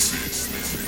this is. This is.